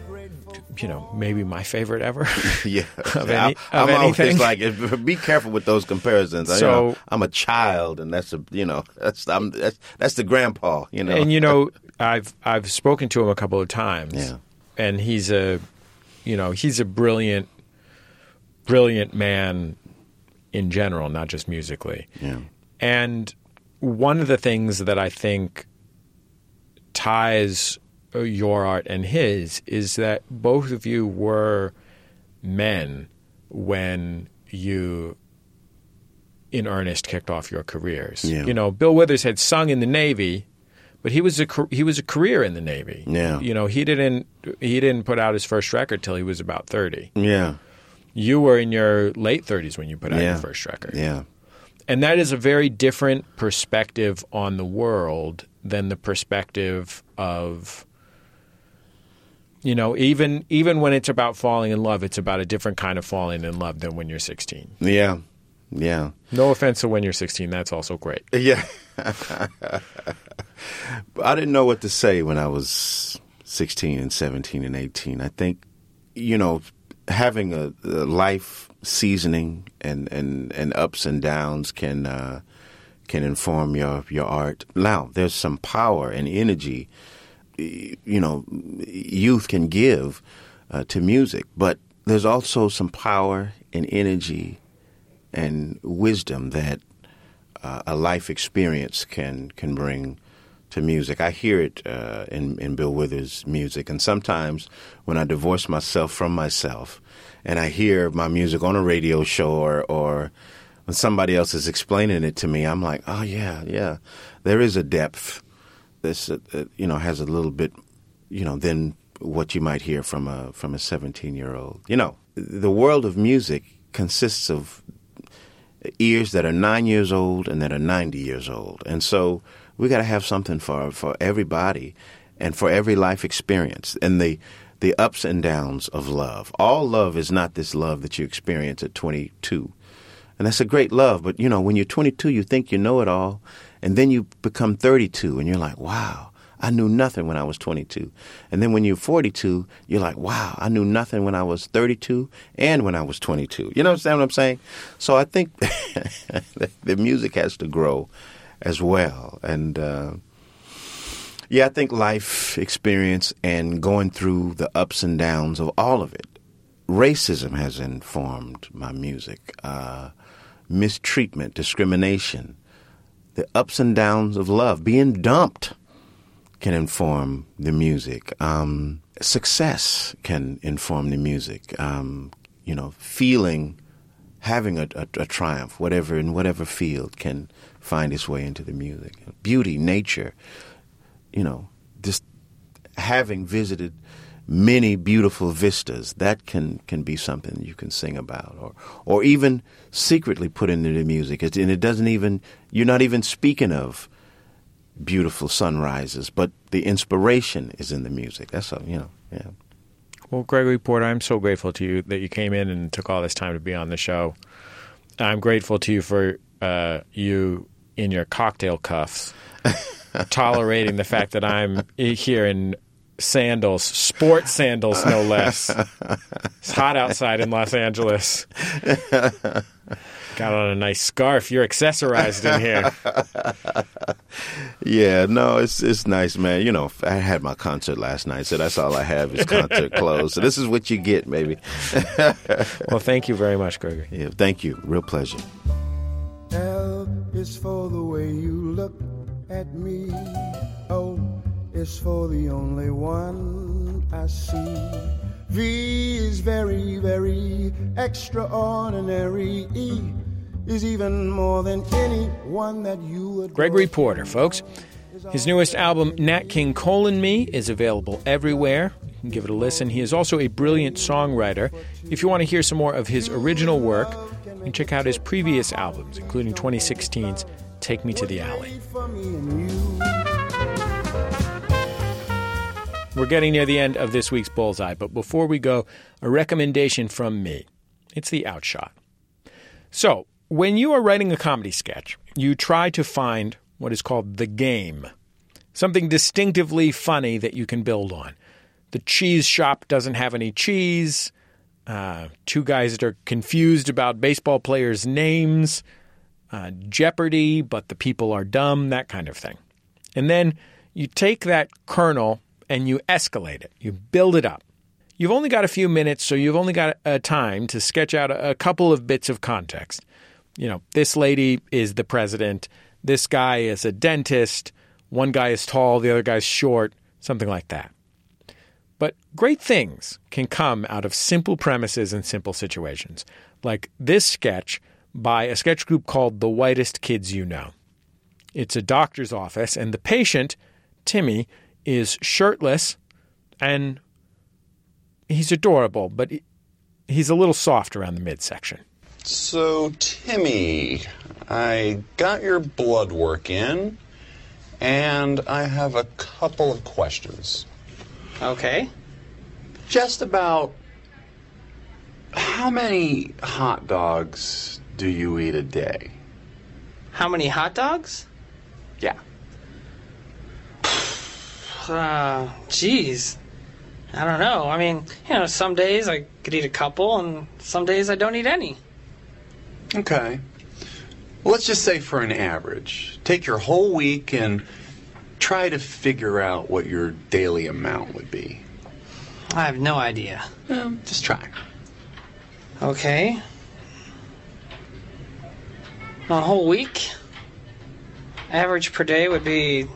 you know, maybe my favorite ever. [LAUGHS] yeah, [LAUGHS] of, any, I'm, of I'm anything. always like, be careful with those comparisons. I, you So- know, I'm a child, and that's a you know that's I'm that's, that's the grandpa. You know, And you know, [LAUGHS] I've I've spoken to him a couple of times. Yeah. And he's a, you know, he's a brilliant, brilliant man in general, not just musically. Yeah. And one of the things that I think ties uh, your art and his is that both of you were men when you in earnest kicked off your careers. Yeah. You know, Bill Withers had sung in the Navy, but he was a he was a career in the Navy. Yeah. You know, he didn't he didn't put out his first record till he was about 30. yeah, You were in your late 30s when you put out yeah, your first record. Yeah, And that is a very different perspective on the world than the perspective of you know, even even when it's about falling in love, it's about a different kind of falling in love than when you're 16. yeah, yeah. No offense to when you're 16, that's also great. Yeah. [LAUGHS] I didn't know what to say when I was 16 and 17 and 18. I think, you know, having a, a life seasoning and, and, and ups and downs can uh, can inform your, your art. Now, there's some power and energy, you know, youth can give uh, to music, but there's also some power and energy and wisdom that uh, a life experience can can bring to music. I hear it uh, in in Bill Withers' music, and sometimes when I divorce myself from myself, and I hear my music on a radio show or or when somebody else is explaining it to me, I'm like, oh yeah, yeah, there is a depth. This uh, you know has a little bit, you know, than what you might hear from a from a 17 year old. You know, the world of music consists of ears that are nine years old and that are 90 years old. And so we got to have something for, for everybody and for every life experience and the, the ups and downs of love. All love is not this love that you experience at 22. And that's a great love. But, you know, when you're 22, you think you know it all. And then you become 32 and you're like, wow. I knew nothing when I was 22. And then when you're 42, you're like, wow, I knew nothing when I was 32 and when I was 22. You know what I'm saying? So I think [LAUGHS] the music has to grow as well. And uh, yeah, I think life experience and going through the ups and downs of all of it. Racism has informed my music, uh, mistreatment, discrimination, the ups and downs of love, being dumped can inform the music. Um, success can inform the music. Um, you know, feeling, having a, a, a triumph, whatever in whatever field, can find its way into the music. Beauty, nature, you know, just having visited many beautiful vistas, that can, can be something you can sing about, or or even secretly put into the music. It, and it doesn't even you're not even speaking of beautiful sunrises, but the inspiration is in the music. That's a, you know, yeah. Well, Gregory Porter, I'm so grateful to you that you came in and took all this time to be on the show. I'm grateful to you for uh, you in your cocktail cuffs, [LAUGHS] tolerating the fact that I'm here in sandals, sports sandals, no less. It's hot outside in Los Angeles. [LAUGHS] Got on a nice scarf. You're accessorized in here. [LAUGHS] yeah, no, it's it's nice, man. You know, I had my concert last night, so that's all I have is concert clothes. So this is what you get, maybe. [LAUGHS] well, thank you very much, Gregory. Yeah, thank you. Real pleasure. L is for the way you look at me. Oh, o is for the only one I see. V is very, very extraordinary. E is even more than anyone that you would. Gregory Porter, folks. His newest album, Nat King Cole and Me, is available everywhere. You can give it a listen. He is also a brilliant songwriter. If you want to hear some more of his original work, you can check out his previous albums, including 2016's Take Me to the Alley. We're getting near the end of this week's Bullseye, but before we go, a recommendation from me. It's the Outshot. So, when you are writing a comedy sketch, you try to find what is called the game, something distinctively funny that you can build on. The cheese shop doesn't have any cheese. Uh, two guys that are confused about baseball players' names. Uh, Jeopardy, but the people are dumb, that kind of thing. And then you take that kernel and you escalate it, you build it up. You've only got a few minutes, so you've only got a time to sketch out a couple of bits of context. You know, this lady is the president, this guy is a dentist, one guy is tall, the other guy's short, something like that. But great things can come out of simple premises and simple situations, like this sketch by a sketch group called The Whitest Kids You Know. It's a doctor's office, and the patient, Timmy, is shirtless and he's adorable, but he's a little soft around the midsection. So, Timmy, I got your blood work in, and I have a couple of questions. Okay. Just about how many hot dogs do you eat a day? How many hot dogs? Yeah. [SIGHS] Uh, geez. I don't know. I mean, you know, some days I could eat a couple, and some days I don't eat any. Okay. Well, let's just say for an average, take your whole week and try to figure out what your daily amount would be. I have no idea. Well, just try. Okay. A whole week? Average per day would be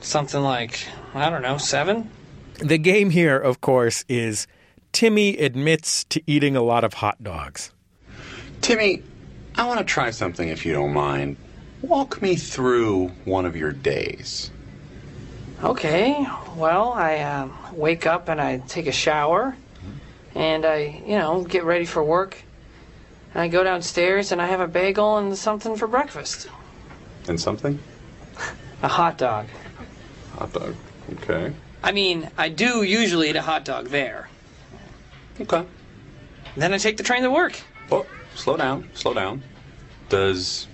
something like, I don't know, seven? The game here, of course, is Timmy admits to eating a lot of hot dogs. Timmy, I want to try something if you don't mind. Walk me through one of your days. Okay, well, I uh, wake up and I take a shower, and I, you know, get ready for work. And I go downstairs and I have a bagel and something for breakfast. And something? [LAUGHS] A hot dog. Hot dog. Okay. I mean, I do usually eat a hot dog there. Okay. Then I take the train to work. Oh, slow down, slow down. Does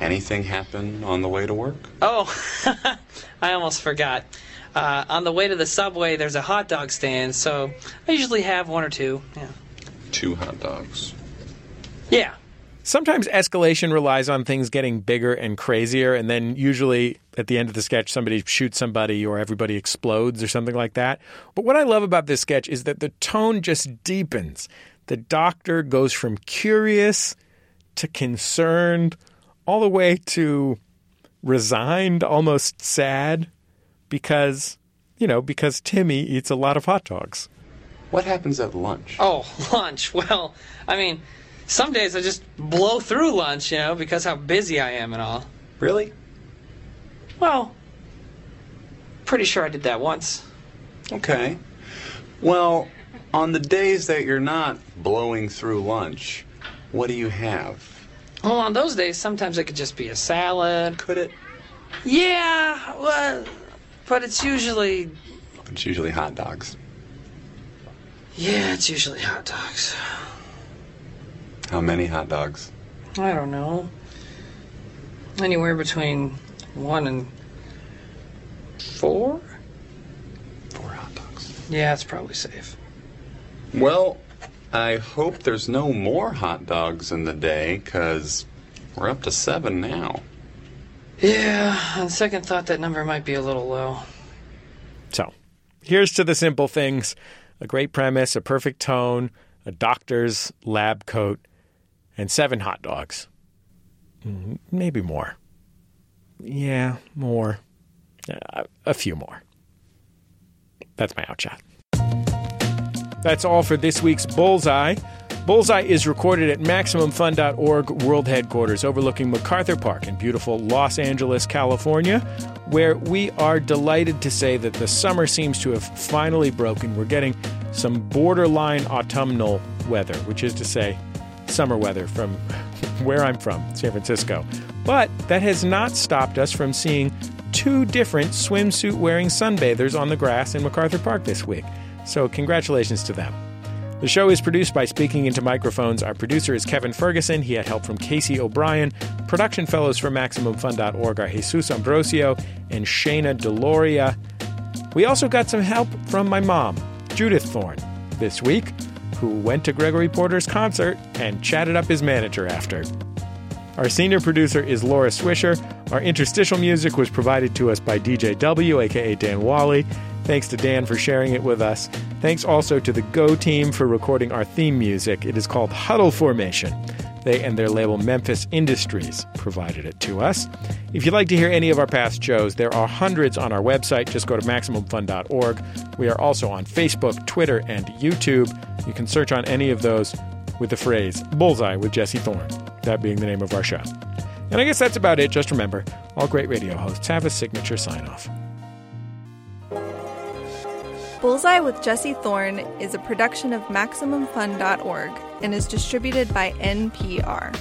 anything happen on the way to work? Oh, [LAUGHS] I almost forgot. Uh, on the way to the subway, there's a hot dog stand, so I usually have one or two. Yeah. Two hot dogs. Yeah. Sometimes escalation relies on things getting bigger and crazier, and then usually at the end of the sketch, somebody shoots somebody or everybody explodes or something like that. But what I love about this sketch is that the tone just deepens. The doctor goes from curious to concerned, all the way to resigned, almost sad. because, you know, because Timmy eats a lot of hot dogs. What happens at lunch? Oh, [LAUGHS] lunch. Well, I mean, some days I just blow through lunch, you know, because how busy I am and all. Really? Well, pretty sure I did that once. Okay. Well, on the days that you're not blowing through lunch, what do you have? Well, on those days, sometimes it could just be a salad. Could it? Yeah, well, but it's usually. It's usually hot dogs. Yeah, it's usually hot dogs. How many hot dogs? I don't know. Anywhere between one and four? Four hot dogs. Yeah, it's probably safe. Well, I hope there's no more hot dogs in the day, because we're up to seven now. Yeah, on second thought, that number might be a little low. So, here's to the simple things a great premise, a perfect tone, a doctor's lab coat, and seven hot dogs. Mm, Maybe more. Yeah, more. Uh, a few more. That's my outshot. That's all for this week's Bullseye. Bullseye is recorded at MaximumFun.org World Headquarters overlooking MacArthur Park in beautiful Los Angeles, California, where we are delighted to say that the summer seems to have finally broken. We're getting some borderline autumnal weather, which is to say, summer weather from [LAUGHS] where I'm from, San Francisco. But that has not stopped us from seeing two different swimsuit wearing sunbathers on the grass in MacArthur Park this week. So, congratulations to them. The show is produced by Speaking Into Microphones. Our producer is Kevin Ferguson. He had help from Casey O'Brien. Production fellows for MaximumFun.org are Jesus Ambrosio and Shayna Deloria. We also got some help from my mom, Judith Thorn, this week, who went to Gregory Porter's concert and chatted up his manager after. Our senior producer is Laura Swisher. Our interstitial music was provided to us by DJ W, aka Dan Wally. Thanks to Dan for sharing it with us. Thanks also to the Go team for recording our theme music. It is called Huddle Formation. They and their label Memphis Industries provided it to us. If you'd like to hear any of our past shows, there are hundreds on our website. Just go to MaximumFun.org. We are also on Facebook, Twitter, and YouTube. You can search on any of those with the phrase Bullseye with Jesse Thorn, that being the name of our show. And I guess that's about it. Just remember, all great radio hosts have a signature sign off. Bullseye with Jesse Thorn is a production of MaximumFun.org and is distributed by NPR.